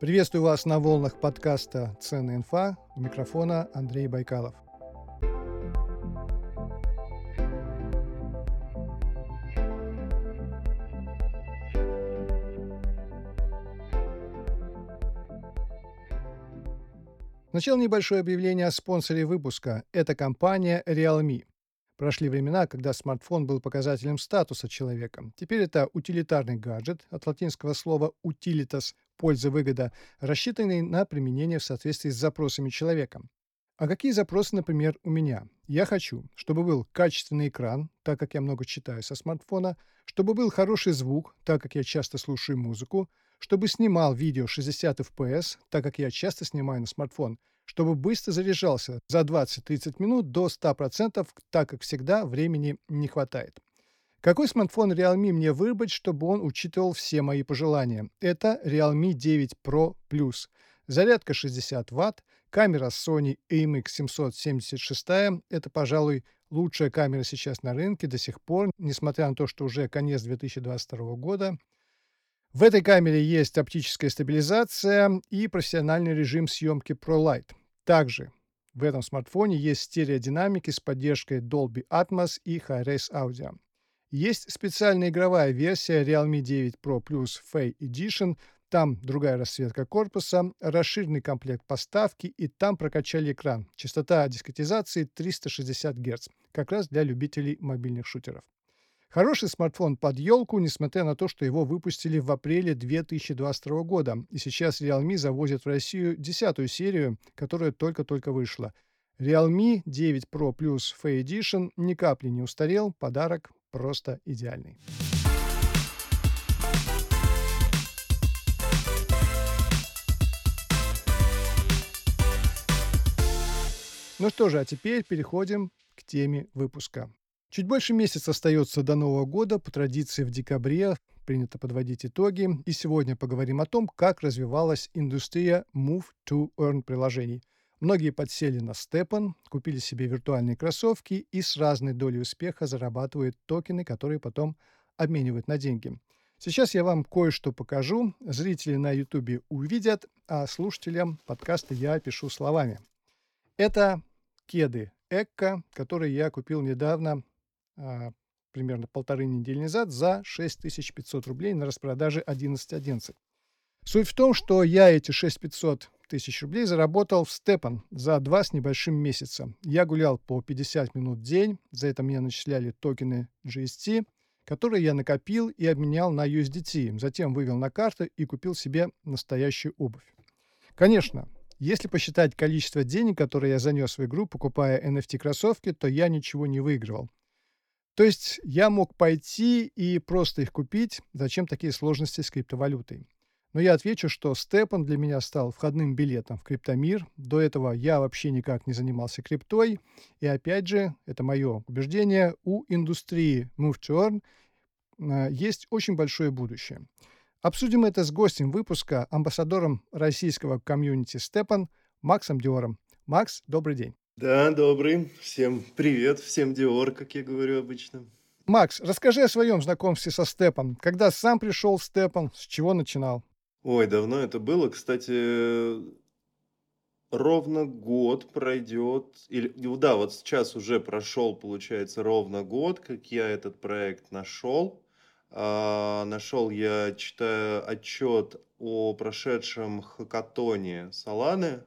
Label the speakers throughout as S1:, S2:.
S1: Приветствую вас на волнах подкаста «Ценная инфа». У микрофона Андрей Байкалов. Сначала небольшое объявление о спонсоре выпуска. Это компания Realme. Прошли времена, когда смартфон был показателем статуса человека. Теперь это утилитарный гаджет, от латинского слова utilitas – польза, выгода, рассчитанный на применение в соответствии с запросами человека. А какие запросы, например, у меня? Я хочу, чтобы был качественный экран, так как я много читаю со смартфона, чтобы был хороший звук, так как я часто слушаю музыку, чтобы снимал видео 60 FPS, так как я часто снимаю на смартфон – чтобы быстро заряжался за 20-30 минут до 100%, так как всегда времени не хватает. Какой смартфон Realme мне выбрать, чтобы он учитывал все мои пожелания? Это Realme 9 Pro Plus. Зарядка 60 Вт, камера Sony IMX776, это, пожалуй, лучшая камера сейчас на рынке до сих пор, несмотря на то, что уже конец 2022 года. В этой камере есть оптическая стабилизация и профессиональный режим съемки ProLight. Также в этом смартфоне есть стереодинамики с поддержкой Dolby Atmos и Hi-Res Audio. Есть специальная игровая версия Realme 9 Pro Plus Fay Edition. Там другая расцветка корпуса, расширенный комплект поставки и там прокачали экран. Частота дискретизации 360 Гц, как раз для любителей мобильных шутеров. Хороший смартфон под елку, несмотря на то, что его выпустили в апреле 2022 года. И сейчас Realme завозят в Россию десятую серию, которая только-только вышла. Realme 9 Pro Plus Fay Edition ни капли не устарел, подарок просто идеальный. Ну что же, а теперь переходим к теме выпуска. Чуть больше месяца остается до Нового года. По традиции в декабре принято подводить итоги. И сегодня поговорим о том, как развивалась индустрия Move to Earn приложений. Многие подсели на Степан, купили себе виртуальные кроссовки и с разной долей успеха зарабатывают токены, которые потом обменивают на деньги. Сейчас я вам кое-что покажу. Зрители на YouTube увидят, а слушателям подкаста я пишу словами. Это кеды Экко, которые я купил недавно а, примерно полторы недели назад за 6500 рублей на распродаже 11.11. Суть в том, что я эти 6500 тысяч рублей заработал в Степан за два с небольшим месяца. Я гулял по 50 минут в день, за это мне начисляли токены GST, которые я накопил и обменял на USDT, затем вывел на карту и купил себе настоящую обувь. Конечно, если посчитать количество денег, которые я занес в игру, покупая NFT-кроссовки, то я ничего не выигрывал. То есть я мог пойти и просто их купить. Зачем такие сложности с криптовалютой? Но я отвечу, что Степан для меня стал входным билетом в криптомир. До этого я вообще никак не занимался криптой. И опять же, это мое убеждение, у индустрии Move to Earn э, есть очень большое будущее. Обсудим это с гостем выпуска, амбассадором российского комьюнити Степан Максом Диором. Макс, добрый день.
S2: Да, добрый. Всем привет, всем Диор, как я говорю обычно.
S1: Макс, расскажи о своем знакомстве со Степом. Когда сам пришел Степан, с чего начинал?
S2: Ой, давно это было. Кстати, ровно год пройдет, или да, вот сейчас уже прошел, получается, ровно год, как я этот проект нашел. А, нашел я, читаю отчет о прошедшем хакатоне Саланы,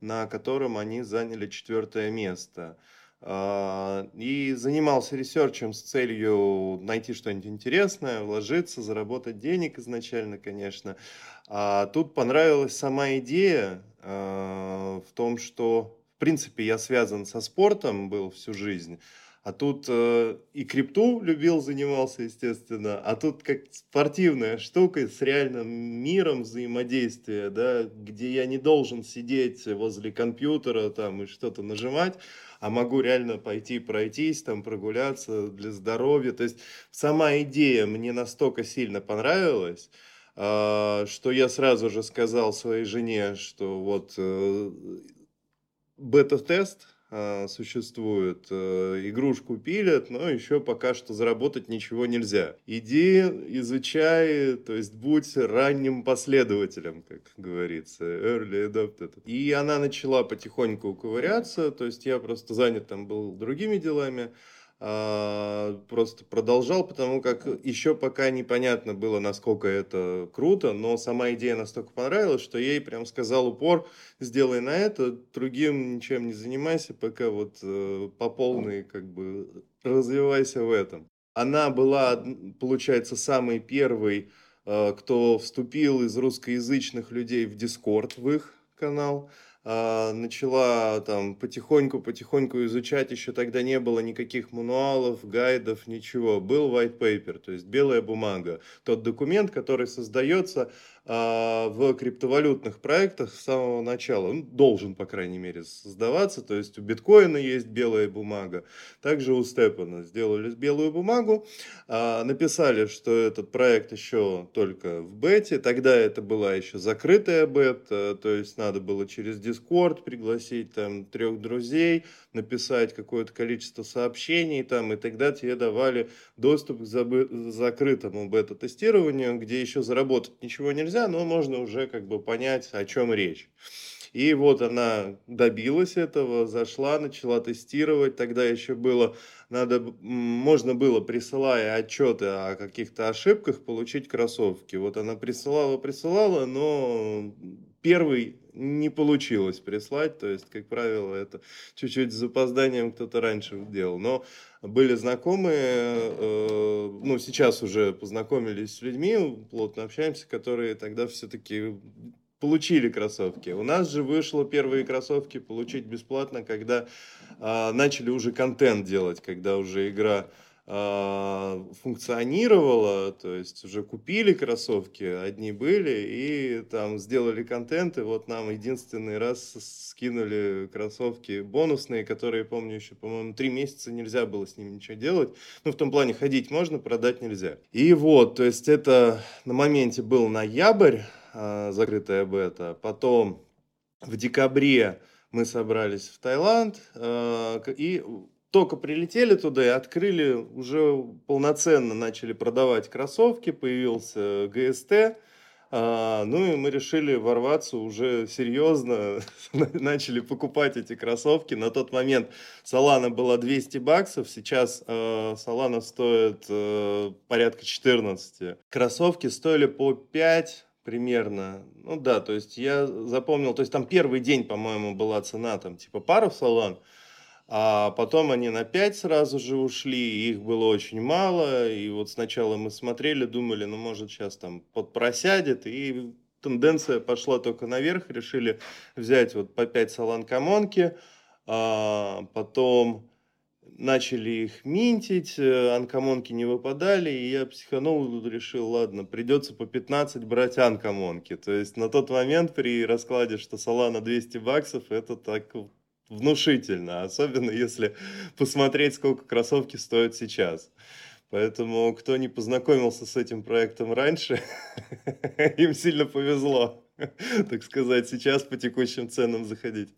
S2: на котором они заняли четвертое место. А, и занимался ресерчем с целью найти что-нибудь интересное, вложиться, заработать денег изначально, конечно. А тут понравилась сама идея а, в том, что, в принципе, я связан со спортом был всю жизнь. А тут э, и крипту любил, занимался, естественно. А тут как спортивная штука с реальным миром взаимодействия, да, где я не должен сидеть возле компьютера там и что-то нажимать, а могу реально пойти пройтись, там прогуляться для здоровья. То есть сама идея мне настолько сильно понравилась, э, что я сразу же сказал своей жене, что вот э, бета-тест – э, существует. Э, игрушку пилят, но еще пока что заработать ничего нельзя. Иди, изучай, то есть будь ранним последователем, как говорится, early adopter. И она начала потихоньку ковыряться, то есть я просто занят там был другими делами. А, просто продолжал, потому как еще пока непонятно было, насколько это круто, но сама идея настолько понравилась, что ей прям сказал упор, сделай на это, другим ничем не занимайся, пока вот э, по полной как бы развивайся в этом. Она была, получается, самой первой, э, кто вступил из русскоязычных людей в Дискорд, в их канал. А, начала там потихоньку-потихоньку изучать, еще тогда не было никаких мануалов, гайдов, ничего. Был white paper, то есть белая бумага. Тот документ, который создается в криптовалютных проектах с самого начала. Он должен, по крайней мере, создаваться. То есть у биткоина есть белая бумага. Также у Степана сделали белую бумагу. А, написали, что этот проект еще только в бете. Тогда это была еще закрытая бета. То есть надо было через Discord пригласить там трех друзей, написать какое-то количество сообщений там, и тогда тебе давали доступ к закрытому бета-тестированию, где еще заработать ничего нельзя, но можно уже как бы понять, о чем речь. И вот она добилась этого, зашла, начала тестировать. Тогда еще было, надо, можно было, присылая отчеты о каких-то ошибках, получить кроссовки. Вот она присылала, присылала, но первый не получилось прислать, то есть, как правило, это чуть-чуть с запозданием кто-то раньше делал. Но были знакомые, э, ну, сейчас уже познакомились с людьми, плотно общаемся, которые тогда все-таки получили кроссовки. У нас же вышло первые кроссовки получить бесплатно, когда э, начали уже контент делать, когда уже игра а, функционировала, то есть уже купили кроссовки, одни были, и там сделали контент, и вот нам единственный раз скинули кроссовки бонусные, которые, помню, еще, по-моему, три месяца нельзя было с ними ничего делать. Ну, в том плане, ходить можно, продать нельзя. И вот, то есть это на моменте был ноябрь, а, закрытая бета, потом в декабре мы собрались в Таиланд, а, и только прилетели туда и открыли, уже полноценно начали продавать кроссовки, появился ГСТ, а, ну и мы решили ворваться уже серьезно, начали покупать эти кроссовки. На тот момент Солана была 200 баксов, сейчас э, Солана стоит э, порядка 14. Кроссовки стоили по 5 примерно. Ну да, то есть я запомнил, то есть там первый день, по-моему, была цена там типа пару Солан, а потом они на 5 сразу же ушли, их было очень мало. И вот сначала мы смотрели, думали, ну, может, сейчас там подпросядет. И тенденция пошла только наверх. Решили взять вот по 5 солан uncommon ки. А потом начали их минтить, э, uncommon ки не выпадали, и я психанул, решил, ладно, придется по 15 брать uncommon ки. То есть на тот момент при раскладе, что Солана 200 баксов, это так внушительно, особенно если посмотреть, сколько кроссовки стоят сейчас. Поэтому, кто не познакомился с этим проектом раньше, им сильно повезло, так сказать, сейчас по текущим ценам заходить.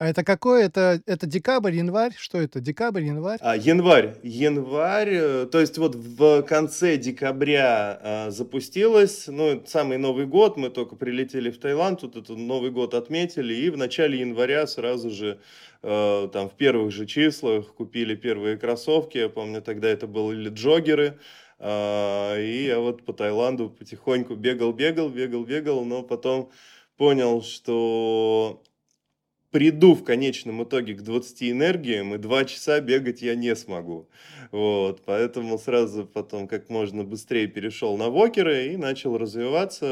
S1: А это какой? Это, это декабрь, январь? Что это? Декабрь, январь?
S2: А, январь. Январь. Э, то есть вот в конце декабря а, запустилось, ну, самый Новый год, мы только прилетели в Таиланд, тут этот Новый год отметили, и в начале января сразу же, а, там, в первых же числах купили первые кроссовки, я помню, тогда это были джогеры, а, и я вот по Таиланду потихоньку бегал, бегал, бегал, бегал, но потом понял, что приду в конечном итоге к 20 энергиям, и 2 часа бегать я не смогу. Вот, поэтому сразу потом как можно быстрее перешел на вокеры и начал развиваться,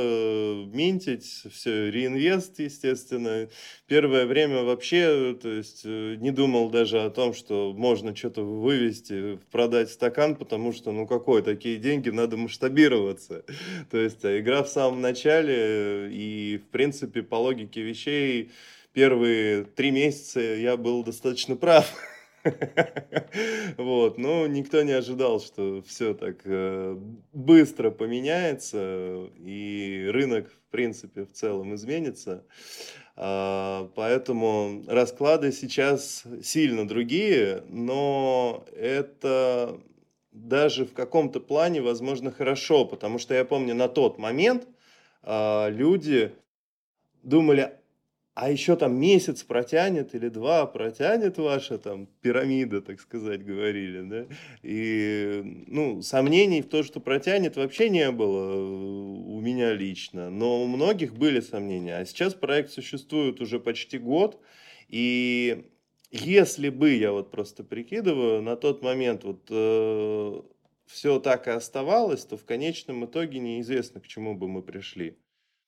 S2: минтить, все, реинвест, естественно. Первое время вообще, то есть, э, не думал даже о том, что можно что-то вывести, продать стакан, потому что, ну, какое, такие деньги, надо масштабироваться. То есть, а игра в самом начале, и, в принципе, по логике вещей, первые три месяца я был достаточно прав. Вот, но никто не ожидал, что все так э, быстро поменяется, и рынок, в принципе, в целом изменится. А, поэтому расклады сейчас сильно другие, но это даже в каком-то плане, возможно, хорошо, потому что я помню на тот момент а, люди думали, а еще там месяц протянет или два протянет ваша там пирамида, так сказать, говорили, да, и, ну, сомнений в том, что протянет, вообще не было э, у меня лично, но у многих были сомнения, а сейчас проект существует уже почти год, и если бы, я вот просто прикидываю, на тот момент вот э, все так и оставалось, то в конечном итоге неизвестно, к чему бы мы пришли.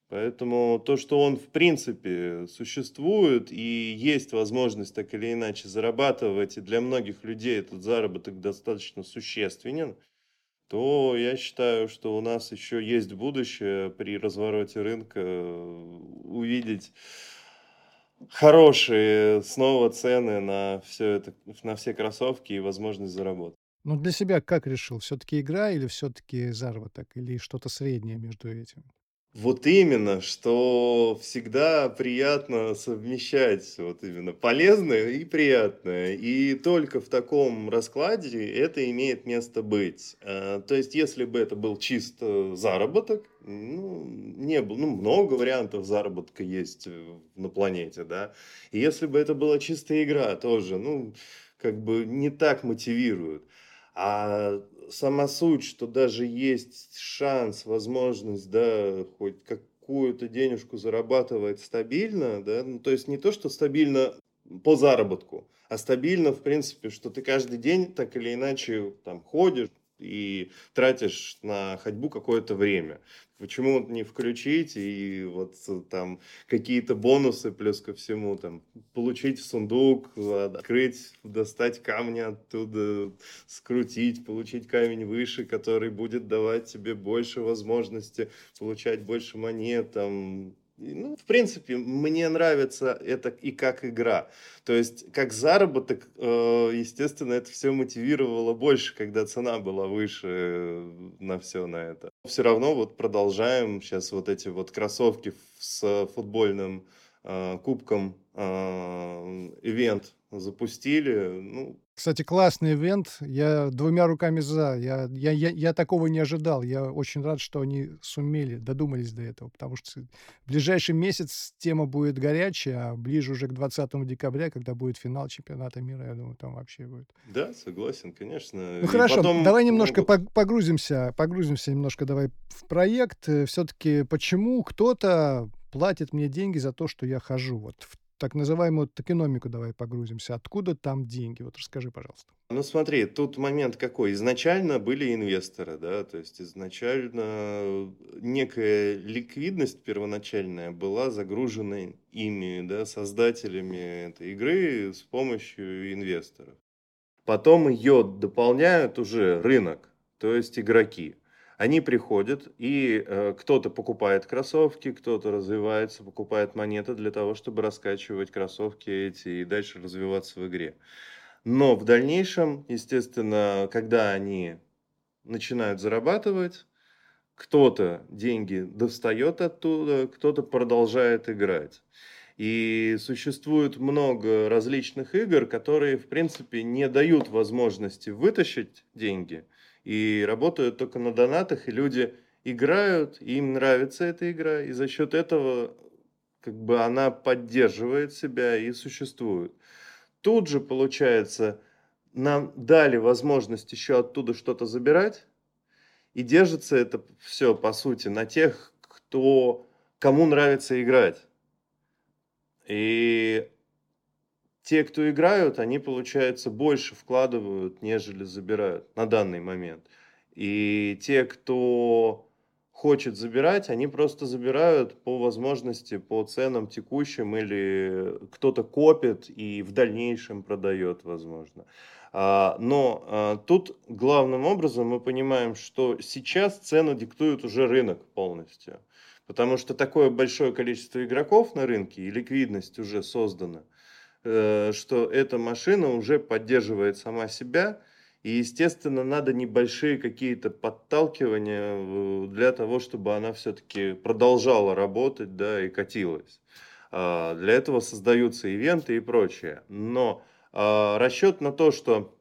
S2: Поэтому то, что он в принципе существует и есть возможность так или иначе зарабатывать, и для многих людей этот заработок достаточно существенен, то я считаю, что у нас еще есть будущее при развороте рынка э, увидеть хорошие снова цены на все это, на все кроссовки и возможность заработать.
S1: Ну, для себя как решил? Все-таки игра или все-таки заработок? Или что-то среднее между этим?
S2: Вот именно, что всегда приятно совмещать вот именно полезное и приятное. И только в таком раскладе это имеет место быть. А, то есть, если бы это был чисто заработок, ну, не было, ну, много вариантов заработка есть на планете, да. И если бы это была чистая игра, тоже, ну, как бы не так мотивирует. А сама суть, что даже есть шанс, возможность, да, хоть какую-то денежку зарабатывать стабильно, да, ну, то есть не то, что стабильно по заработку, а стабильно, в принципе, что ты каждый день так или иначе там ходишь, и тратишь на ходьбу какое-то время. Почему не включить и вот там какие-то бонусы плюс ко всему, там, получить сундук, открыть, достать камни оттуда, скрутить, получить камень выше, который будет давать тебе больше возможности получать больше монет, там, ну, в принципе, мне нравится это и как игра. То есть, как заработок, э, естественно, это все мотивировало больше, когда цена была выше э, на все на это. Все равно вот продолжаем сейчас вот эти вот кроссовки с футбольным э, кубком ивент запустили. Ну,
S1: кстати, классный ивент. Я двумя руками за. Я, я, я, я такого не ожидал. Я очень рад, что они сумели, додумались до этого, потому что в ближайший месяц тема будет горячая, а ближе уже к 20 декабря, когда будет финал чемпионата мира, я думаю, там вообще будет.
S2: Да, согласен, конечно.
S1: Ну И хорошо, потом давай немножко могут... погрузимся, погрузимся немножко давай в проект. Все-таки почему кто-то платит мне деньги за то, что я хожу вот в так называемую токеномику давай погрузимся. Откуда там деньги? Вот расскажи, пожалуйста.
S2: Ну смотри, тут момент какой. Изначально были инвесторы, да, то есть изначально некая ликвидность первоначальная была загружена ими, да, создателями этой игры с помощью инвесторов. Потом ее дополняют уже рынок, то есть игроки. Они приходят, и э, кто-то покупает кроссовки, кто-то развивается, покупает монеты для того, чтобы раскачивать кроссовки эти и дальше развиваться в игре. Но в дальнейшем, естественно, когда они начинают зарабатывать, кто-то деньги достает оттуда, кто-то продолжает играть. И существует много различных игр, которые, в принципе, не дают возможности вытащить деньги – и работают только на донатах, и люди играют, и им нравится эта игра, и за счет этого как бы она поддерживает себя и существует. Тут же, получается, нам дали возможность еще оттуда что-то забирать, и держится это все, по сути, на тех, кто, кому нравится играть. И те, кто играют, они, получается, больше вкладывают, нежели забирают на данный момент. И те, кто хочет забирать, они просто забирают по возможности, по ценам текущим, или кто-то копит и в дальнейшем продает, возможно. А, но а, тут главным образом мы понимаем, что сейчас цену диктует уже рынок полностью. Потому что такое большое количество игроков на рынке и ликвидность уже создана – что эта машина уже поддерживает сама себя, и, естественно, надо небольшие какие-то подталкивания э, для того, чтобы она все-таки продолжала работать, да, и катилась. А, для этого создаются ивенты и прочее. Но а, расчет на то, что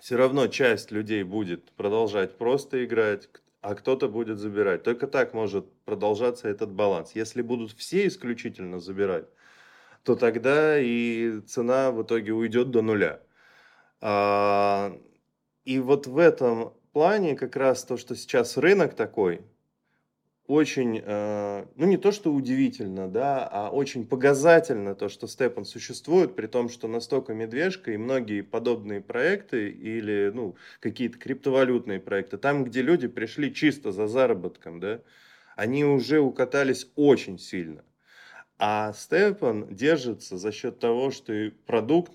S2: все равно часть людей будет продолжать просто играть, а кто-то будет забирать. Только так может продолжаться этот баланс. Если будут все исключительно забирать, то тогда и цена в итоге уйдет до нуля. А, и вот в этом плане как раз то, что сейчас рынок такой, очень, э, ну не то что удивительно, да, а очень показательно то, что Степан существует, при том, что настолько медвежка и многие подобные проекты или, ну, какие-то криптовалютные проекты, там, где люди пришли чисто за заработком, да, они уже укатались очень сильно. А Степан держится за счет того, что и продукт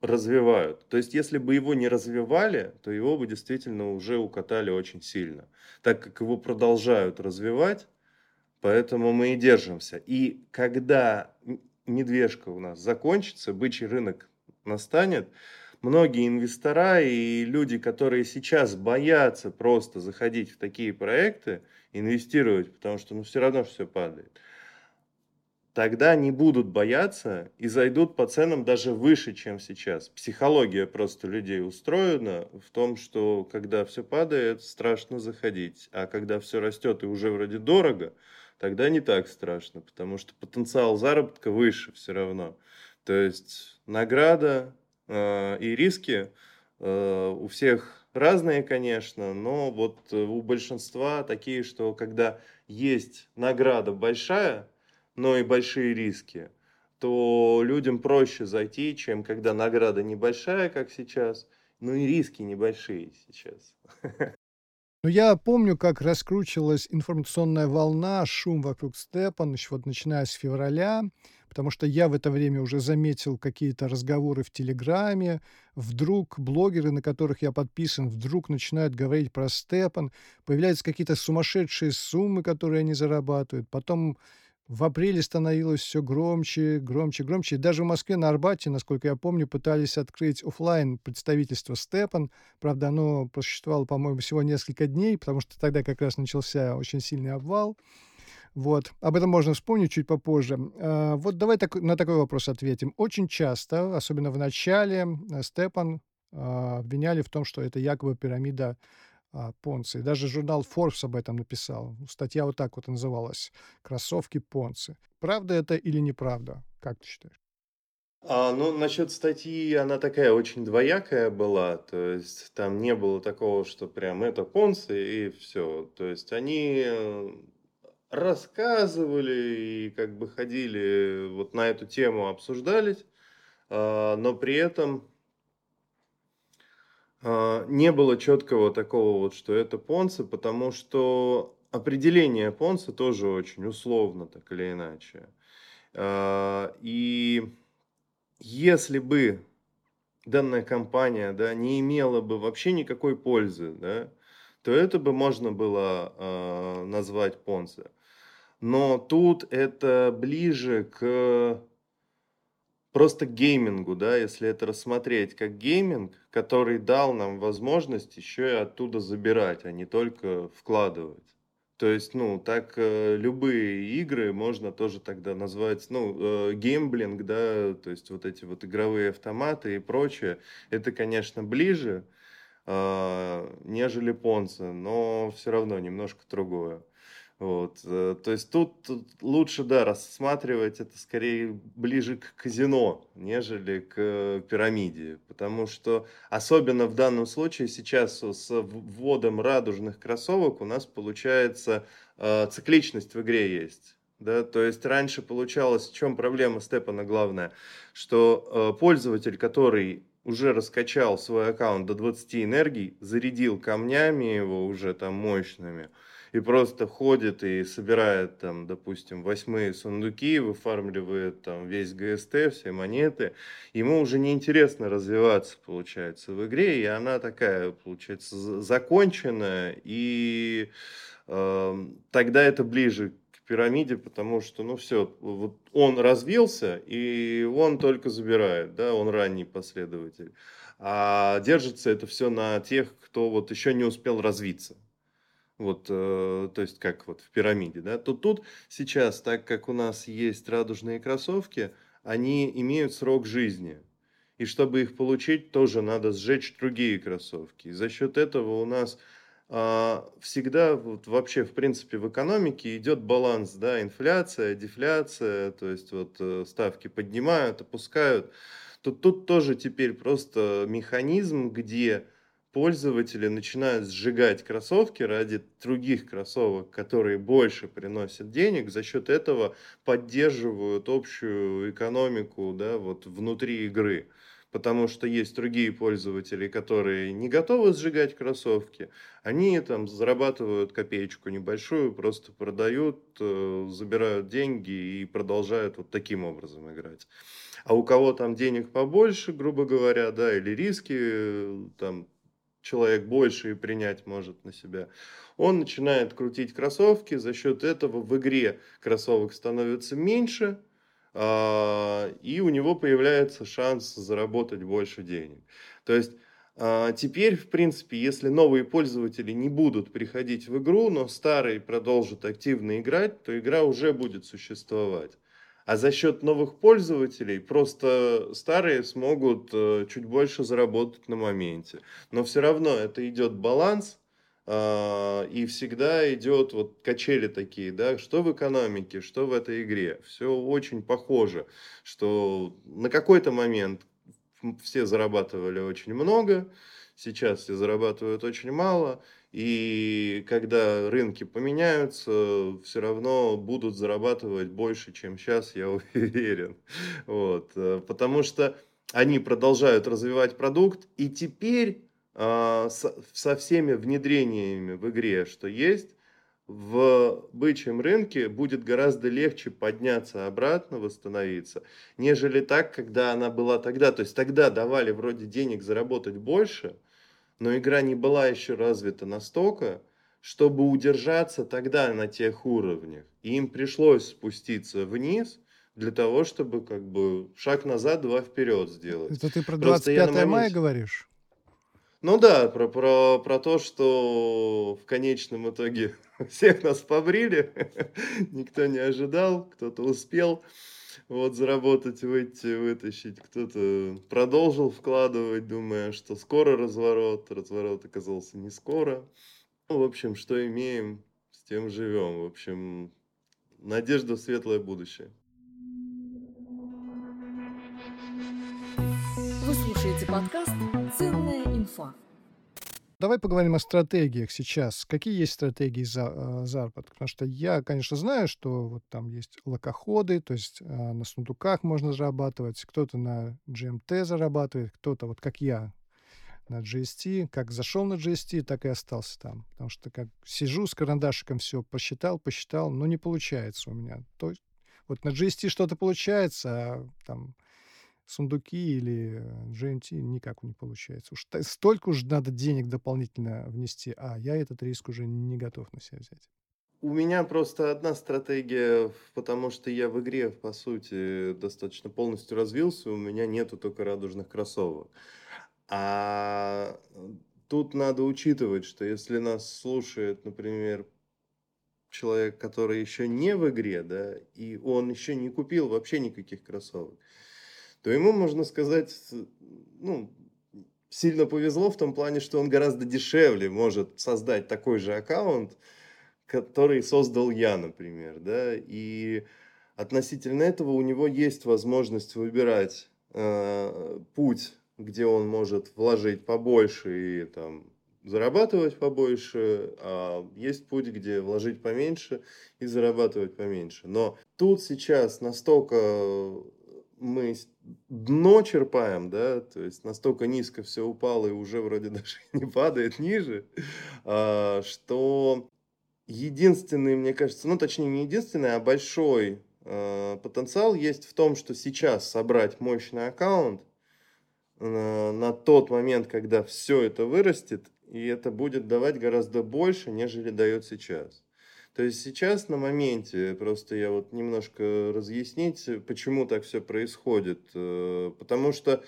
S2: развивают. То есть, если бы его не развивали, то его бы действительно уже укатали очень сильно. Так как его продолжают развивать, поэтому мы и держимся. И когда медвежка у нас закончится, бычий рынок настанет, многие инвестора и люди, которые сейчас боятся просто заходить в такие проекты, инвестировать, потому что ну, все равно все падает – тогда не будут бояться и зайдут по ценам даже выше, чем сейчас. Психология просто людей устроена в том, что когда все падает, страшно заходить, а когда все растет и уже вроде дорого, тогда не так страшно, потому что потенциал заработка выше все равно. То есть награда э, и риски э, у всех разные, конечно, но вот у большинства такие, что когда есть награда большая, но и большие риски, то людям проще зайти, чем когда награда небольшая, как сейчас, но и риски небольшие сейчас.
S1: Ну, я помню, как раскручивалась информационная волна, шум вокруг Степан, еще вот начиная с февраля, потому что я в это время уже заметил какие-то разговоры в Телеграме, вдруг блогеры, на которых я подписан, вдруг начинают говорить про Степан, появляются какие-то сумасшедшие суммы, которые они зарабатывают, потом в апреле становилось все громче, громче, громче. И даже в Москве на Арбате, насколько я помню, пытались открыть офлайн представительство Степан. Правда, оно просуществовало, по-моему, всего несколько дней, потому что тогда как раз начался очень сильный обвал. Вот. Об этом можно вспомнить чуть попозже. А, вот давай так, на такой вопрос ответим. Очень часто, особенно в начале, э, Степан а, обвиняли в том, что это якобы пирамида а, Понци. Даже журнал Forbes об этом написал. Статья вот так вот называлась. «Кроссовки Понци». Правда это или неправда? Как ты считаешь?
S2: А, ну, насчет статьи, она такая очень двоякая была, то есть там не было такого, что прям это понцы и все. То есть они э, рассказывали и как бы ходили вот на эту тему, обсуждались, а, но при этом не было четкого такого вот, что это понцы, потому что определение понца тоже очень условно, так или иначе. А, и если бы данная компания да, не имела бы вообще никакой пользы, да, то это бы можно было э, назвать понце. Но тут это ближе к просто геймингу, да, если это рассмотреть как гейминг, который дал нам возможность еще и оттуда забирать, а не только вкладывать. То есть, ну, так э, любые игры можно тоже тогда назвать, ну, э, gambling, да, то есть вот эти вот игровые автоматы и прочее, это, конечно, ближе, э, нежели понцы, но все равно немножко другое. Вот. Э, то есть тут, лучше, да, рассматривать это скорее ближе к казино, нежели к пирамиде. Потому что, особенно в данном случае, сейчас с вводом радужных кроссовок у нас получается э, цикличность в игре есть. Да, то есть раньше получалось, в чем проблема Степана главная, что э, пользователь, который уже раскачал свой аккаунт до 20 энергий, зарядил камнями его уже там мощными, и просто ходит и собирает там, допустим, восьмые сундуки, выфармливает там весь ГСТ, все монеты, ему уже неинтересно развиваться, получается, в игре, и она такая, получается, законченная, и э, тогда это ближе к пирамиде, потому что, ну, все, вот он развился, и он только забирает, да, он ранний последователь. А держится это все на тех, кто вот еще не успел развиться. Вот, э, то есть как вот в пирамиде, да, то тут сейчас, так как у нас есть радужные кроссовки, они имеют срок жизни. И чтобы их получить, тоже надо сжечь другие кроссовки. И за счет этого у нас а, всегда вот вообще в принципе в экономике идет баланс, да, инфляция, дефляция, то есть вот э, ставки поднимают, опускают. Тут, тут тоже теперь просто механизм, где пользователи начинают сжигать кроссовки ради других кроссовок, которые больше приносят денег, за счет этого поддерживают общую экономику да, вот внутри игры потому что есть другие пользователи, которые не готовы сжигать кроссовки, они там зарабатывают копеечку небольшую, просто продают, э, забирают деньги и продолжают вот таким образом играть. А у кого там денег побольше, грубо говоря, да, или риски, э, там человек больше и принять может на себя, он начинает крутить кроссовки, за счет этого в игре кроссовок становится меньше – а, и у него появляется шанс заработать больше денег. То есть а, теперь, в принципе, если новые пользователи не будут приходить в игру, но старые продолжат активно играть, то игра уже будет существовать. А за счет новых пользователей просто старые смогут э, чуть больше заработать на моменте. Но все равно это идет баланс, а, и всегда идет вот качели такие, да, что в экономике, что в этой игре. Все очень похоже, что на какой-то момент все зарабатывали очень много, сейчас все зарабатывают очень мало, и когда рынки поменяются, все равно будут зарабатывать больше, чем сейчас, я уверен. Вот. Э, потому что они продолжают развивать продукт, и теперь а, со всеми внедрениями в игре, что есть, в бычьем рынке будет гораздо легче подняться обратно, восстановиться, нежели так, когда она была тогда. То есть тогда давали вроде денег заработать больше, но игра не была еще развита настолько, чтобы удержаться тогда на тех уровнях. И им пришлось спуститься вниз для того, чтобы как бы шаг назад, два вперед сделать.
S1: Это ты про 25 моменте... мая говоришь?
S2: Ну да, про, про, про то, что в конечном итоге всех нас побрили, никто не ожидал, кто-то успел вот заработать, выйти, вытащить, кто-то продолжил вкладывать, думая, что скоро разворот, разворот оказался не скоро. Ну, в общем, что имеем, с тем живем. В общем, надежда в светлое будущее.
S1: Вы слушаете подкаст «Ценная инфа». Давай поговорим о стратегиях сейчас. Какие есть стратегии за, э, заработка? Потому что я, конечно, знаю, что вот там есть локоходы, то есть э, на сундуках можно зарабатывать, кто-то на GMT зарабатывает, кто-то, вот как я, на GST. Как зашел на GST, так и остался там. Потому что как сижу с карандашиком, все посчитал, посчитал, но не получается у меня. То вот на GST что-то получается, а там сундуки или GMT никак не получается. Уж столько уж надо денег дополнительно внести, а я этот риск уже не готов на себя взять.
S2: У меня просто одна стратегия, потому что я в игре, по сути, достаточно полностью развился, у меня нету только радужных кроссовок. А тут надо учитывать, что если нас слушает, например, человек, который еще не в игре, да, и он еще не купил вообще никаких кроссовок, то ему, можно сказать, ну, сильно повезло в том плане, что он гораздо дешевле может создать такой же аккаунт, который создал я, например, да, и относительно этого у него есть возможность выбирать э, путь, где он может вложить побольше и там зарабатывать побольше, а есть путь, где вложить поменьше и зарабатывать поменьше. Но тут сейчас настолько мы дно черпаем, да, то есть настолько низко все упало и уже вроде даже не падает ниже, а, что единственный, мне кажется, ну точнее не единственный, а большой а, потенциал есть в том, что сейчас собрать мощный аккаунт а, на тот момент, когда все это вырастет, и это будет давать гораздо больше, нежели дает сейчас. То есть сейчас на моменте, просто я вот немножко разъяснить, почему так все происходит. Э, потому что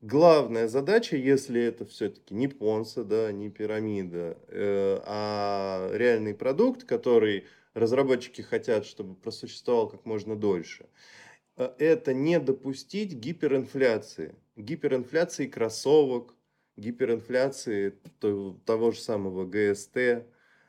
S2: главная задача, если это все-таки не понса, да, не пирамида, э, а реальный продукт, который разработчики хотят, чтобы просуществовал как можно дольше, э, это не допустить гиперинфляции. Гиперинфляции кроссовок, гиперинфляции того же самого ГСТ,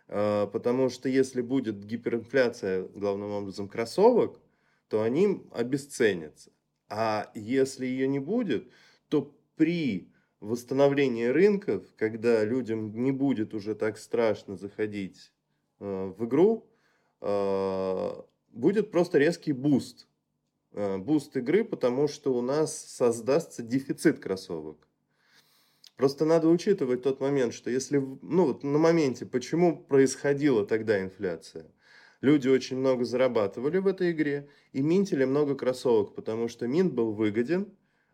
S2: потому что если будет гиперинфляция, главным образом, кроссовок, то они обесценятся. А если ее не будет, то при восстановлении рынков, когда людям не будет уже так страшно заходить а, в игру, а, будет просто резкий буст. Буст игры, потому что у нас создастся дефицит кроссовок. Просто надо учитывать тот момент, что если, ну вот на моменте, почему происходила тогда инфляция? Люди очень много зарабатывали в этой игре и минтили много кроссовок, потому что минт был выгоден,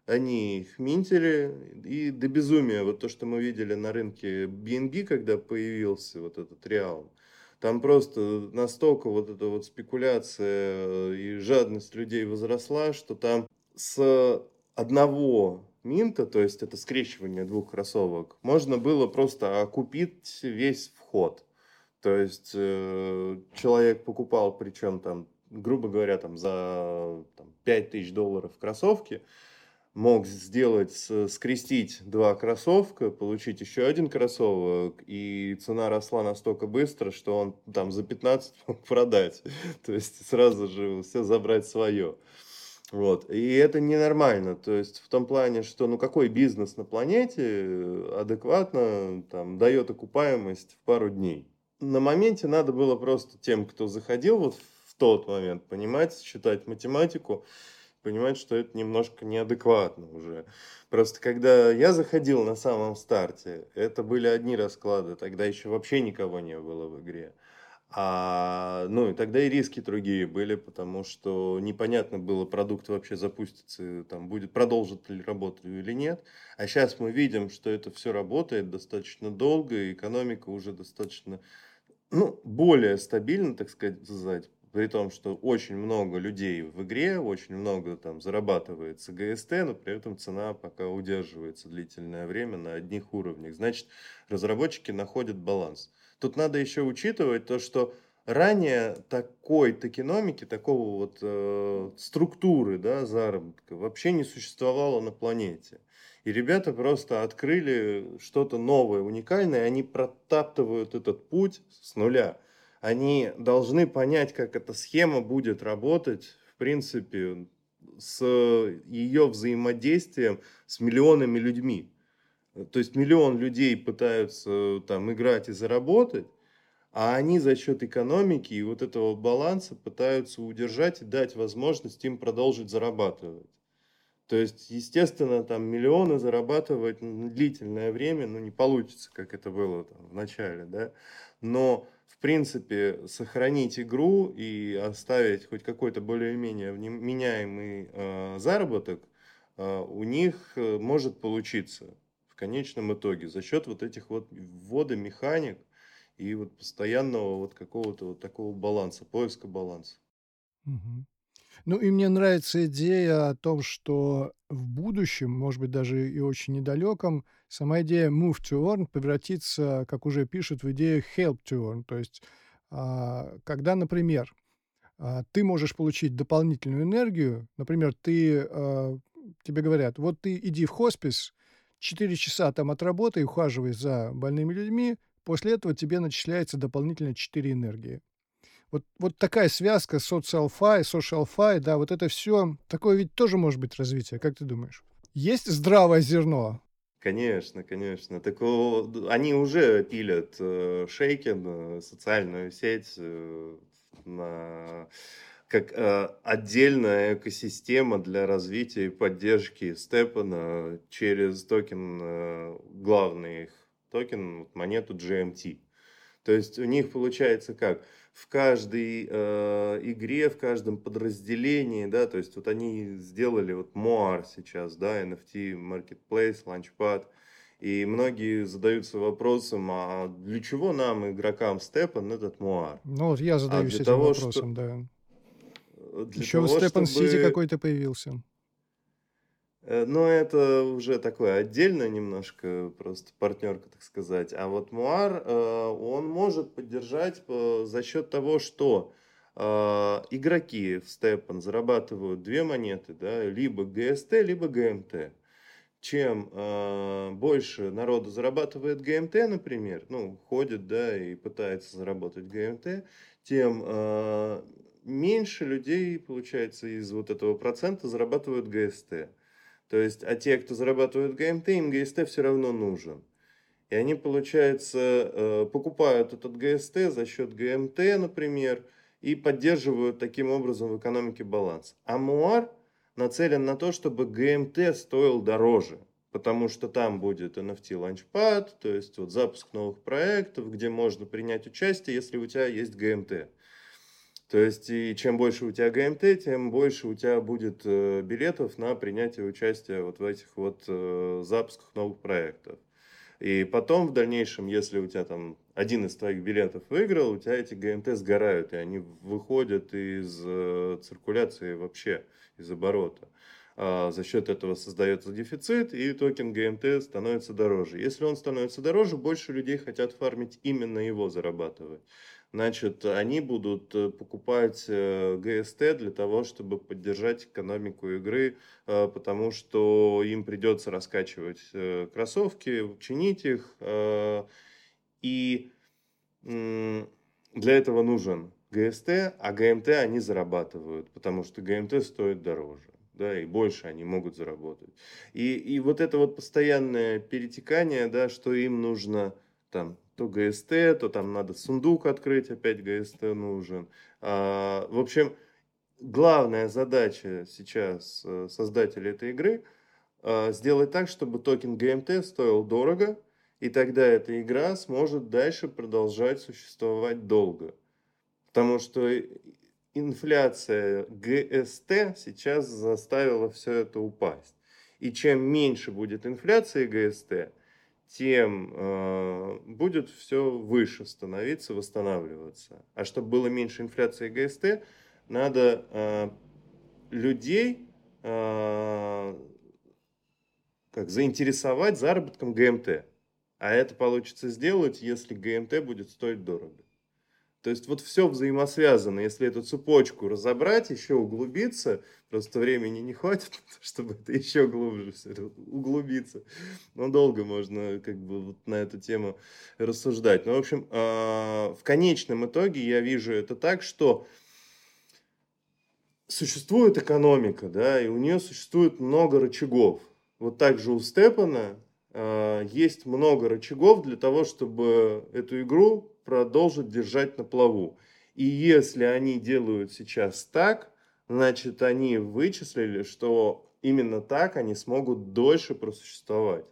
S2: они их минтили, и до безумия, вот то, что мы видели на рынке BNB, когда появился вот этот realm, там просто настолько вот эта вот спекуляция и жадность людей возросла, что там с одного минта, то есть это скрещивание двух кроссовок, можно было просто окупить весь вход. То есть э, человек покупал, причем там, грубо говоря, там за там, 5 тысяч долларов кроссовки, мог сделать, скрестить два кроссовка, получить еще один кроссовок, и цена росла настолько быстро, что он там за 15 мог продать. То есть сразу же все забрать свое. Вот. И это ненормально. То есть в том плане, что ну какой бизнес на планете э, адекватно там, дает окупаемость в пару дней. На моменте надо было просто тем, кто заходил вот в тот момент, понимать, считать математику, понимать, что это немножко неадекватно уже. Просто когда я заходил на самом старте, это были одни расклады, тогда еще вообще никого не было в игре. А, ну, и тогда и риски другие были, потому что непонятно было, продукт вообще запустится, там будет, продолжит ли работать или нет. А сейчас мы видим, что это все работает достаточно долго, и экономика уже достаточно, ну, более стабильна, так сказать, при том, что очень много людей в игре, очень много там зарабатывается ГСТ, но при этом цена пока удерживается длительное время на одних уровнях. Значит, разработчики находят баланс. Тут надо еще учитывать то, что ранее такой токеномики, такого вот э, структуры да, заработка вообще не существовало на планете. И ребята просто открыли что-то новое, уникальное, они протаптывают этот путь с нуля. Они должны понять, как эта схема будет работать, в принципе, с ее взаимодействием с миллионами людьми. То есть миллион людей пытаются там играть и заработать, а они за счет экономики и вот этого баланса пытаются удержать и дать возможность им продолжить зарабатывать. То есть, естественно, там миллионы зарабатывать на длительное время, ну, не получится, как это было там, в начале, да. Но, в принципе, сохранить игру и оставить хоть какой-то более-менее меняемый э, заработок э, у них э, может получиться в конечном итоге за счет вот этих вот ввода механик и вот постоянного вот какого-то вот такого баланса, поиска баланса.
S1: Мгм. Ну и мне нравится идея о том, что в будущем, может быть, даже и очень недалеком, сама идея move to earn превратится, как уже пишут, в идею help to earn. То есть, а, когда, например, а, ты можешь получить дополнительную энергию, например, ты, а, тебе говорят, вот ты иди в хоспис, 4 часа там отработай, ухаживай за больными людьми, после этого тебе начисляется дополнительно 4 энергии. Вот, вот такая связка social fi, да, вот это все, такое ведь тоже может быть развитие, как ты думаешь? Есть здравое зерно?
S2: Конечно, конечно. Так они уже пилят э, Шейкин, э, социальную сеть э, на как э, отдельная экосистема для развития и поддержки Stepn а через токен, э, главный их токен, монету GMT. То есть у них получается как? В каждой э, игре, в каждом подразделении, да, то есть вот они сделали вот MOOAR сейчас, да, NFT Marketplace, Launchpad, И многие задаются вопросом, а для чего нам, игрокам Stepn, этот MOOAR?
S1: Ну, вот я
S2: А
S1: задаюсь
S2: для
S1: этим
S2: того,
S1: вопросом,
S2: что...
S1: да.
S2: Э, Для
S1: Еще
S2: того,
S1: Степан Сити
S2: чтобы...
S1: какой-то появился.
S2: э, Но это уже такое отдельно немножко, просто партнерка, так сказать. А вот Муар, э, он может поддержать за счет того, что игроки в Степан зарабатывают две монеты, да, либо ГСТ, либо ГМТ. Чем больше народу зарабатывает ГМТ, например, ну, ходит, да, и пытается заработать ГМТ, тем меньше людей, получается, из вот этого процента зарабатывают ГСТ. То есть, а те, кто зарабатывают ГМТ, им ГСТ все равно нужен. И они, получается, э, покупают этот ГСТ за счет ГМТ, например, и поддерживают таким образом в экономике баланс. А Муар нацелен на то, чтобы ГМТ стоил дороже. Потому что там будет NFT Launchpad, то есть вот запуск новых проектов, где можно принять участие, если у тебя есть ГМТ. То есть, и чем больше у тебя ГМТ, тем больше у тебя будет э, билетов на принятие участия вот в этих вот э, запусках новых проектов. И потом в дальнейшем, если у тебя там один из твоих билетов выиграл, у тебя эти ГМТ сгорают, и они выходят из э, циркуляции вообще, из оборота. А за счет этого создается дефицит, и токен ГМТ становится дороже. Если он становится дороже, больше людей хотят фармить именно его, зарабатывать. Значит, они будут э, покупать э, ГСТ для того, чтобы поддержать экономику игры, э, потому что им придется раскачивать кроссовки, чинить их, и для этого нужен ГСТ, а ГМТ они зарабатывают, потому что ГМТ стоит дороже. Да, и больше они могут заработать. И, и вот это вот постоянное перетекание, да, что им нужно там то ГСТ, то там надо сундук открыть, опять ГСТ нужен. А, в общем, главная задача сейчас э, создателей этой игры а, сделать так, чтобы токен ГМТ стоил дорого, и тогда эта игра сможет дальше продолжать существовать долго. Потому что инфляция ГСТ сейчас заставила все это упасть. И чем меньше будет инфляции ГСТ, тем э, будет все выше становиться, восстанавливаться. А чтобы было меньше инфляции ГСТ, надо э, людей э, как заинтересовать заработком ГМТ. А это получится сделать, если ГМТ будет стоить дорого. То есть вот все взаимосвязано. Если эту цепочку разобрать, еще углубиться, просто времени не хватит, чтобы это еще глубже все углубиться. Но долго можно как бы вот на эту тему рассуждать. Ну, в общем, а, в конечном итоге я вижу это так, что существует экономика, да, и у нее существует много рычагов. Вот так же у Степана а, есть много рычагов для того, чтобы эту игру продолжить держать на плаву. И если они делают сейчас так, значит, они вычислили, что именно так они смогут дольше просуществовать.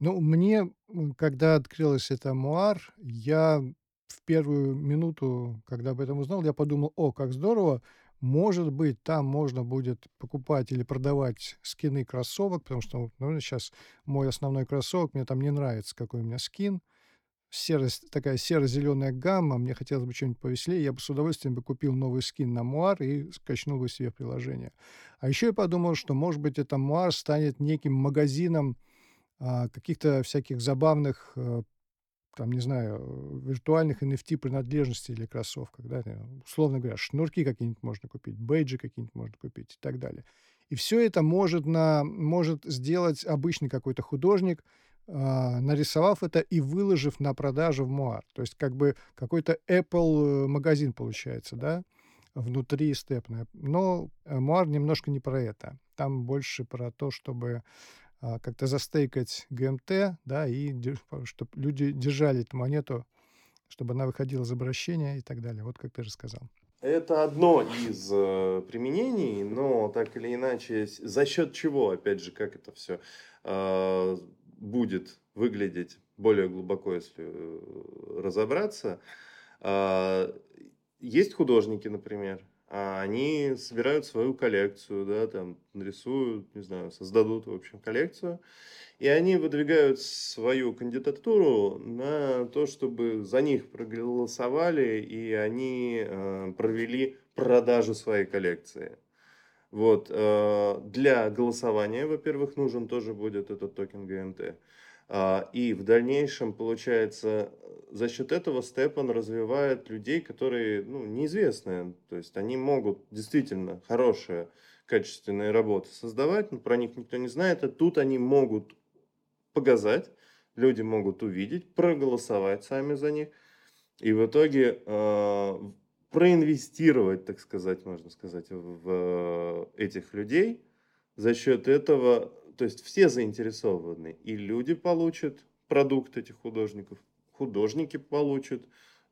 S1: Ну, мне, когда открылась эта Муар, я в первую минуту, когда об этом узнал, я подумал, о, как здорово, может быть, там можно будет покупать или продавать скины кроссовок, потому что, ну, сейчас мой основной кроссовок, мне там не нравится, какой у меня скин, серо, такая серо-зеленая гамма, мне хотелось бы что-нибудь повеселее, я бы с удовольствием бы купил новый скин на Муар и скачнул бы себе в приложение. А еще я подумал, что, может быть, это Муар станет неким магазином а, каких-то всяких забавных, а, там, не знаю, виртуальных NFT принадлежностей для кроссовках, да, условно говоря, шнурки какие-нибудь можно купить, бейджи какие-нибудь можно купить и так далее. И все это может, на, может сделать обычный какой-то художник, нарисовав это и выложив на продажу в Муар. То есть как бы какой-то Apple э, магазин получается, да, внутри Степна. Но э, Муар немножко не про это. Там больше про то, чтобы а, как-то застейкать ГМТ, да, и чтобы люди держали эту монету, чтобы она выходила из обращения и так далее. Вот как ты же сказал.
S2: Это одно из э, применений, но так или иначе, за счет чего, опять же, как это все э, будет выглядеть более глубоко, если э, разобраться. А, есть художники, например, а они собирают свою коллекцию, да, там нарисуют, не знаю, создадут, в общем, коллекцию. И они выдвигают свою кандидатуру на то, чтобы за них проголосовали, и они э, провели продажу своей коллекции. Вот. Э, для голосования, во-первых, нужен тоже будет этот токен ГМТ. А, и в дальнейшем, получается, за счет этого Степан развивает людей, которые ну, неизвестные. То есть они могут действительно хорошие, качественные работы создавать, но про них никто не знает. А тут они могут показать, люди могут увидеть, проголосовать сами за них. И в итоге э, проинвестировать, так сказать, можно сказать, в этих людей. За счет этого то есть все заинтересованы. И люди получат продукт этих художников, художники получат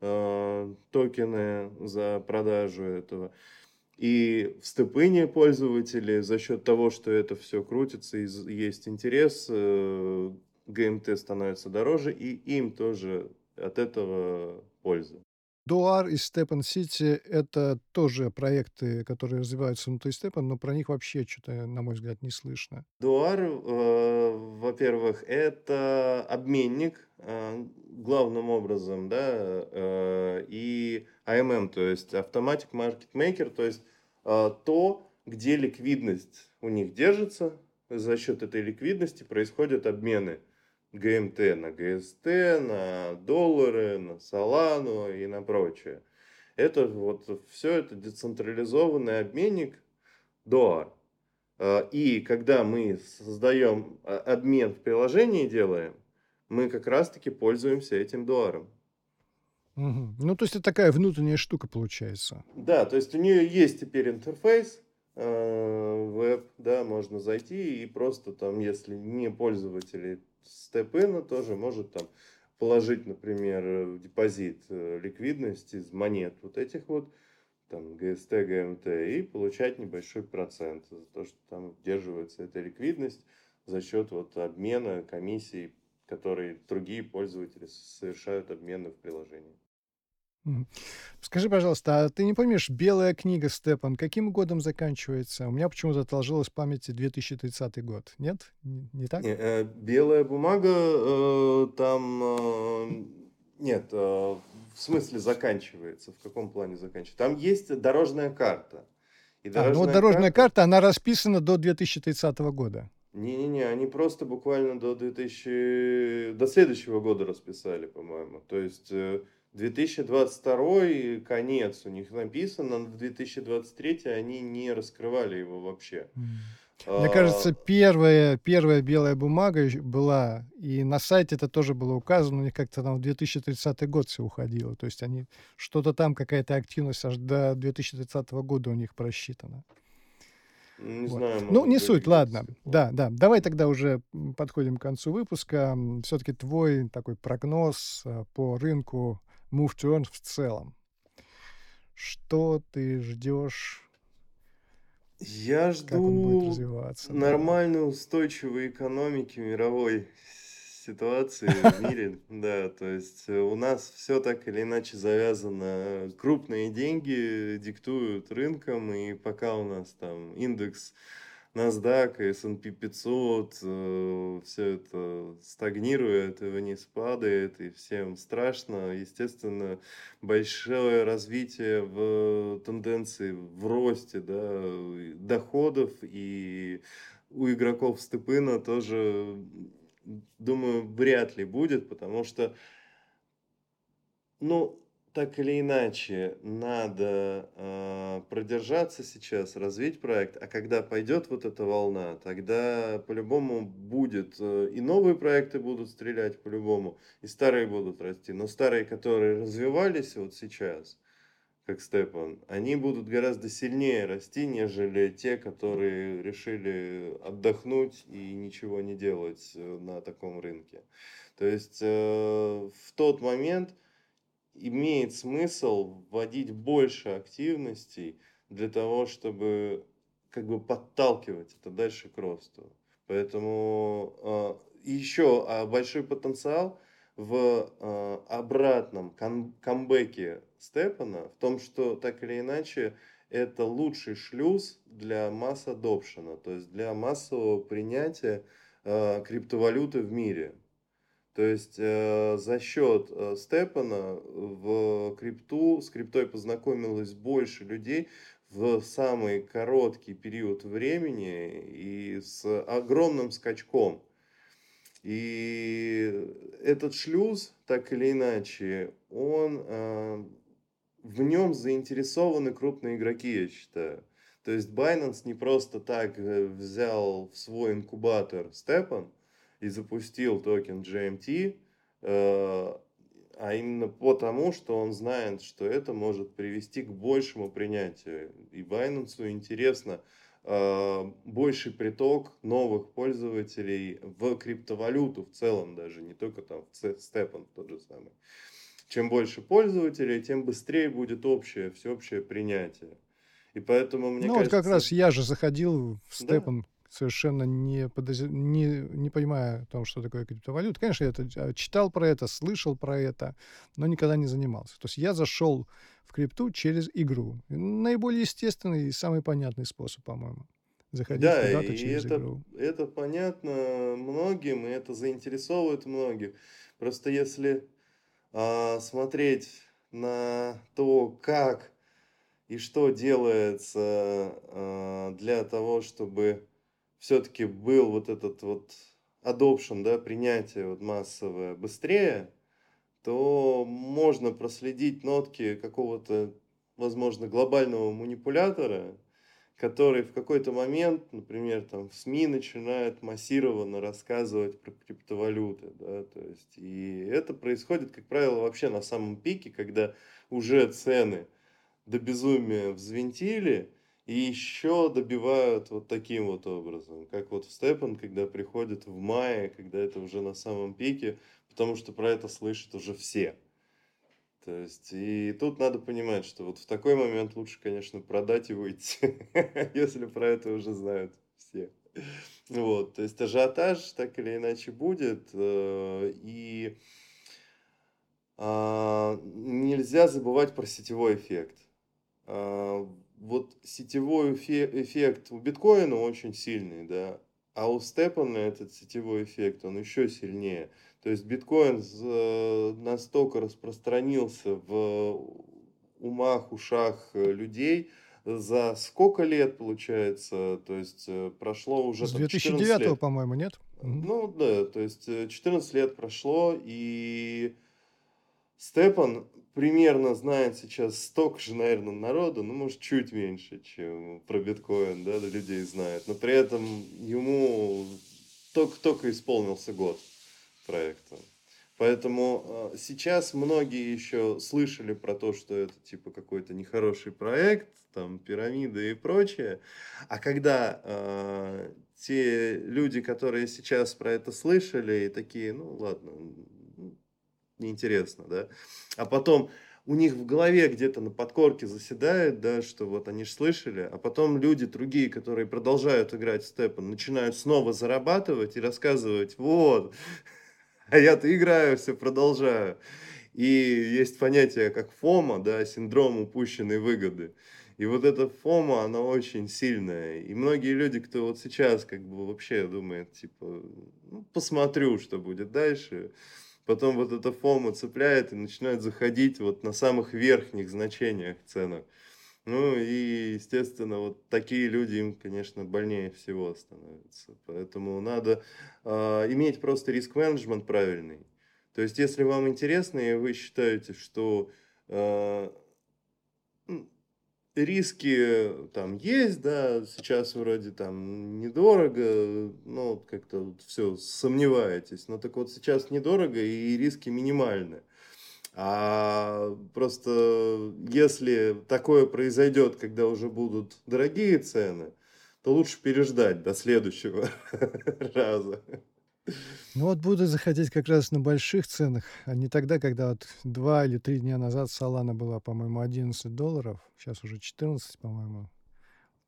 S2: э, токены за продажу этого. И в степыне пользователи за счет того, что это все крутится и есть интерес, э, ГМТ становится дороже, и им тоже от этого польза.
S1: Дуар и Степан Сити — это тоже проекты, которые развиваются внутри Степан, но про них вообще что-то, на мой взгляд, не слышно.
S2: Дуар, э, во-первых, это обменник, э, главным образом, да, э, и AMM, то есть Automatic Market Maker, то есть э, то, где ликвидность у них держится, за счет этой ликвидности происходят обмены. ГМТ на ГСТ, на доллары, на Солану и на прочее. Это вот все это децентрализованный обменник DOAR. А, и когда мы создаем а, обмен в приложении делаем, мы как раз-таки пользуемся этим дуаром.
S1: Угу. Ну, то есть это такая внутренняя штука получается.
S2: Да, то есть у нее есть теперь интерфейс, э, веб, да, можно зайти и просто там, если не пользователи степена тоже может там положить, например, в депозит э, ликвидность из монет вот этих вот, там, ГСТ, ГМТ, и получать небольшой процент за то, что там удерживается эта ликвидность за счет вот обмена комиссий, которые другие пользователи совершают обмены в приложении.
S1: Скажи, пожалуйста, а ты не помнишь, белая книга, Степан, каким годом заканчивается? У меня почему-то отложилось в памяти 2030 год. Нет? Не, так?
S2: Не, э, белая бумага э, там... Э, нет, э, в смысле заканчивается. В каком плане заканчивается? Там есть дорожная карта.
S1: И дорожная, а, ну вот дорожная карта... карта, она расписана до 2030 года.
S2: Не-не-не, они просто буквально до 2000... До следующего года расписали, по-моему. То есть... Э, 2022 конец у них написано, на 2023 они не раскрывали его вообще.
S1: Мне а... кажется, первая, первая белая бумага была, и на сайте это тоже было указано, у них как-то там в 2030 год все уходило. То есть они что-то там, какая-то активность аж до 2030 года у них просчитана.
S2: Не вот. знаю.
S1: Ну, не суть, ладно. Да, да. Давай тогда уже подходим к концу выпуска. Все-таки твой такой прогноз э, по рынку Earn в целом. Что ты ждешь?
S2: Я жду нормальной, устойчивой экономики мировой ситуации в мире. Да, то есть э, у нас все так или иначе завязано. Крупные деньги диктуют рынком, и пока у нас там индекс NASDAQ, S&P 500, э, все это стагнирует и вниз падает, и всем страшно. Естественно, большое развитие в тенденции в росте да, доходов, и у игроков степына тоже, думаю, вряд ли будет, потому что, ну, так или иначе надо э, продержаться сейчас, развить проект, а когда пойдет вот эта волна, тогда по-любому будет, э, и новые проекты будут стрелять по-любому, и старые будут расти. Но старые, которые развивались вот сейчас, как Степан, они будут гораздо сильнее расти, нежели те, которые решили отдохнуть и ничего не делать э, на таком рынке. То есть э, в тот момент имеет смысл вводить больше активностей для того, чтобы как бы подталкивать это дальше к росту. Поэтому э, еще а большой потенциал в э, обратном кам камбэке Степана в том, что так или иначе это лучший шлюз для масс адопшена, то есть для массового принятия э, криптовалюты в мире. То есть э, за счет э, Степана в крипту, с криптой познакомилось больше людей в самый короткий период времени и с огромным скачком. И этот шлюз, так или иначе, он э, в нем заинтересованы крупные игроки, я считаю. То есть Binance не просто так э, взял в свой инкубатор Степан и запустил токен GMT, э, а именно потому, что он знает, что это может привести к большему принятию. И Binance интересно э, больший приток новых пользователей в криптовалюту в целом даже, не только там в Степан тот же самый чем больше пользователей, тем быстрее будет общее, всеобщее принятие. И поэтому мне
S1: ну,
S2: кажется...
S1: вот как раз я же заходил в Степан, да. Совершенно не, подоз... не, не понимая о том, что такое криптовалюта. Конечно, я это а, читал про это, слышал про это, но никогда не занимался. То есть я зашел в крипту через игру. Наиболее естественный и самый понятный способ, по-моему.
S2: Заходить да, куда-то через это, игру. это понятно многим, и это заинтересовывает многих. Просто если а, смотреть на то, как и что делается а, для того, чтобы все-таки был вот этот вот adoption, да, принятие вот массовое быстрее, то можно проследить нотки какого-то, возможно, глобального манипулятора, который в какой-то момент, например, там в СМИ начинает массированно рассказывать про криптовалюты, да, то есть, и это происходит, как правило, вообще на самом пике, когда уже цены до безумия взвинтили, и еще добивают вот таким вот образом, как вот в Степан, когда приходит в мае, когда это уже на самом пике, потому что про это слышат уже все. То есть, и тут надо понимать, что вот в такой момент лучше, конечно, продать и выйти, если про это уже знают все. Вот, то есть ажиотаж так или иначе будет, э, и а, нельзя забывать про сетевой эффект. Вот сетевой эффект у биткоина очень сильный, да, а у Степана этот сетевой эффект, он еще сильнее. То есть биткоин э, настолько распространился в умах, ушах э, людей, за сколько лет получается? То есть э, прошло уже...
S1: С 2009, по-моему, нет?
S2: Ну да, то есть 14 лет прошло, и Степан примерно знает сейчас столько же, наверное, народу, ну, может, чуть меньше, чем про биткоин, да, людей знает. Но при этом ему только-только исполнился год проекта. Поэтому э, сейчас многие еще слышали про то, что это типа какой-то нехороший проект, там пирамиды и прочее. А когда э, те люди, которые сейчас про это слышали, и такие, ну ладно, неинтересно, да. А потом у них в голове где-то на подкорке заседает, да, что вот они же слышали, а потом люди другие, которые продолжают играть в степан, начинают снова зарабатывать и рассказывать, вот, а я-то играю, все продолжаю. И есть понятие как фома, да, синдром упущенной выгоды. И вот эта фома, она очень сильная. И многие люди, кто вот сейчас как бы вообще думает, типа, ну, посмотрю, что будет дальше, потом вот эта фома цепляет и начинает заходить вот на самых верхних значениях ценок. Ну и, естественно, вот такие люди им, конечно, больнее всего становятся. Поэтому надо э, иметь просто риск-менеджмент правильный. То есть, если вам интересно, и вы считаете, что э, риски там есть, да, сейчас вроде там недорого, ну, как-то все сомневаетесь. Но так вот сейчас недорого и риски минимальны. А просто если такое произойдет, когда уже будут дорогие цены, то лучше переждать до следующего раза.
S1: Ну вот буду заходить как раз на больших ценах, а не тогда, когда вот два или три дня назад Solana была, по-моему, 11 долларов, сейчас уже 14, по-моему.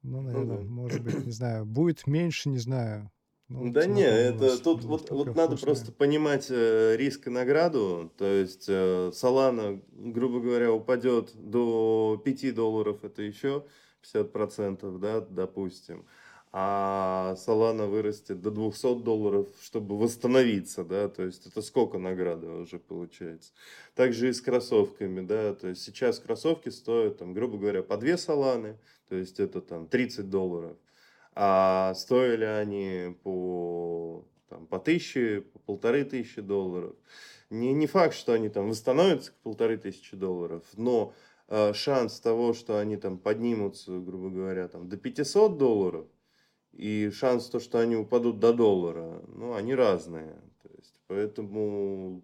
S1: Ну, наверное, ну, да. может быть, не знаю, будет меньше, не знаю.
S2: Ну, да не, это тут вот, вот надо просто понимать э, риск и награду. То есть э, Solana, грубо говоря, упадет до 5 долларов, это еще 50%, да, допустим, а Solana вырастет до 200 долларов, чтобы восстановиться, да, то есть это сколько награды уже получается. Также и с кроссовками, да, то есть сейчас кроссовки стоят, там, грубо говоря, по 2 Соланы, то есть это там 30 долларов, а стоили они по, там, по тысяче, по полторы тысячи долларов. Не, не факт, что они там восстановятся к полторы тысячи долларов, но э, шанс того, что они там поднимутся, грубо говоря, там, до 500 долларов, и шанс то, что они упадут до доллара, ну, они разные. То есть, поэтому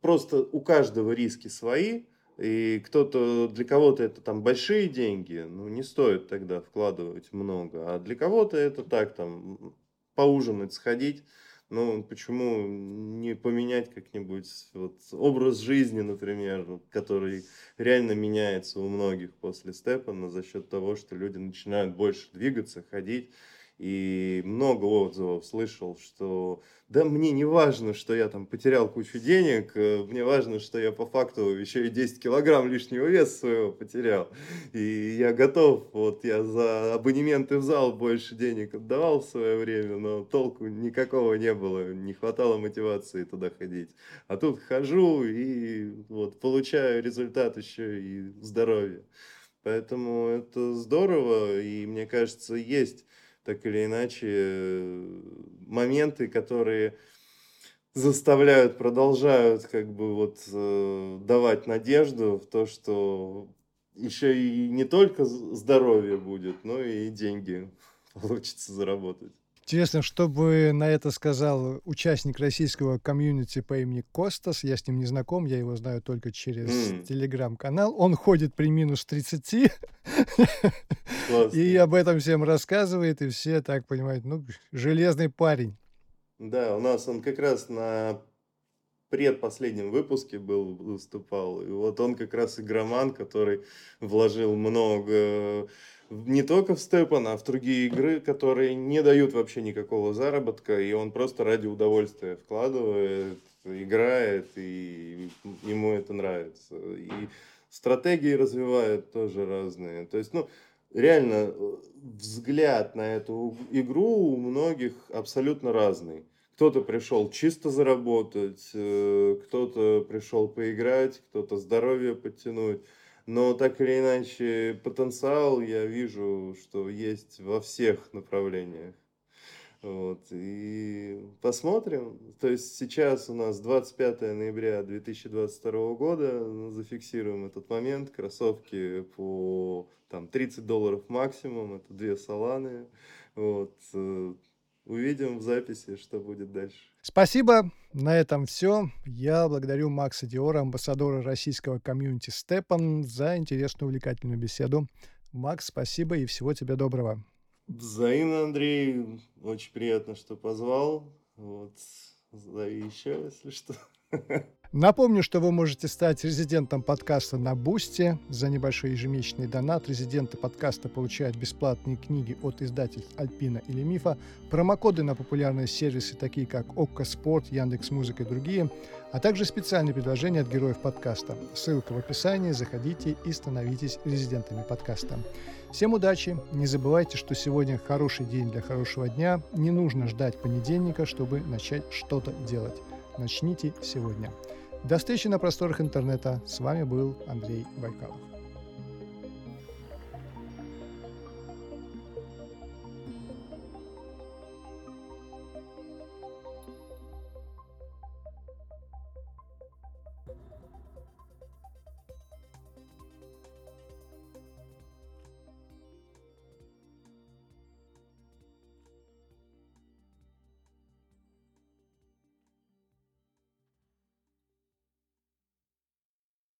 S2: просто у каждого риски свои, и кто-то, для кого-то это там большие деньги, ну, не стоит тогда вкладывать много, а для кого-то это так, там, поужинать, сходить, ну, почему не поменять как-нибудь вот образ жизни, например, который реально меняется у многих после Степана за счет того, что люди начинают больше двигаться, ходить, и много отзывов слышал, что да мне не важно, что я там потерял кучу денег, э, мне важно, что я по факту еще и 10 килограмм лишнего веса своего потерял. И я готов, вот я за абонементы в зал больше денег отдавал в свое время, но толку никакого не было, не хватало мотивации туда ходить. А тут хожу и вот получаю результат еще и здоровье. Поэтому это здорово, и мне кажется, есть так или иначе моменты, которые заставляют, продолжают как бы вот э, давать надежду в то, что еще и не только здоровье будет, но и деньги получится заработать.
S1: Интересно, что бы на это сказал участник российского комьюнити по имени Костас. Я с ним не знаком, я его знаю только через mm. телеграм-канал. Он ходит при минус 30. и об этом всем рассказывает, и все так понимают, ну, железный парень.
S2: Да, у нас он как раз на предпоследнем выпуске был, выступал. И вот он как раз игроман, который вложил много не только в Степан, а в другие игры, которые не дают вообще никакого заработка, и он просто ради удовольствия вкладывает, играет, и ему это нравится. И стратегии развивает тоже разные. То есть, ну, реально, взгляд на эту игру у многих абсолютно разный. Кто-то пришел чисто заработать, э, кто-то пришел поиграть, кто-то здоровье подтянуть. Но так или иначе, потенциал я вижу, что есть во всех направлениях. Вот, и посмотрим. То есть сейчас у нас 25 ноября 2022 года, зафиксируем этот момент. Кроссовки по там, 30 долларов максимум, это две саланы. Вот, э, увидим в записи, что будет дальше.
S1: Спасибо. На этом все. Я благодарю Макса Диора, амбассадора российского комьюнити Степан, за интересную увлекательную беседу. Макс, спасибо и всего тебе доброго.
S2: Взаимно, Андрей. Очень приятно, что позвал. Вот. Зови еще, если что.
S1: Напомню, что вы можете стать резидентом подкаста на Бусте. За небольшой ежемесячный донат резиденты подкаста получают бесплатные книги от издательств Альпина или Мифа, промокоды на популярные сервисы, такие как Окко Спорт, Яндекс Музыка и другие, а также специальные предложения от героев подкаста. Ссылка в описании, заходите и становитесь резидентами подкаста. Всем удачи! Не забывайте, что сегодня хороший день для хорошего дня. Не нужно ждать понедельника, чтобы начать что-то делать. Начните сегодня. До встречи на просторах интернета. С вами был Андрей Байкалов.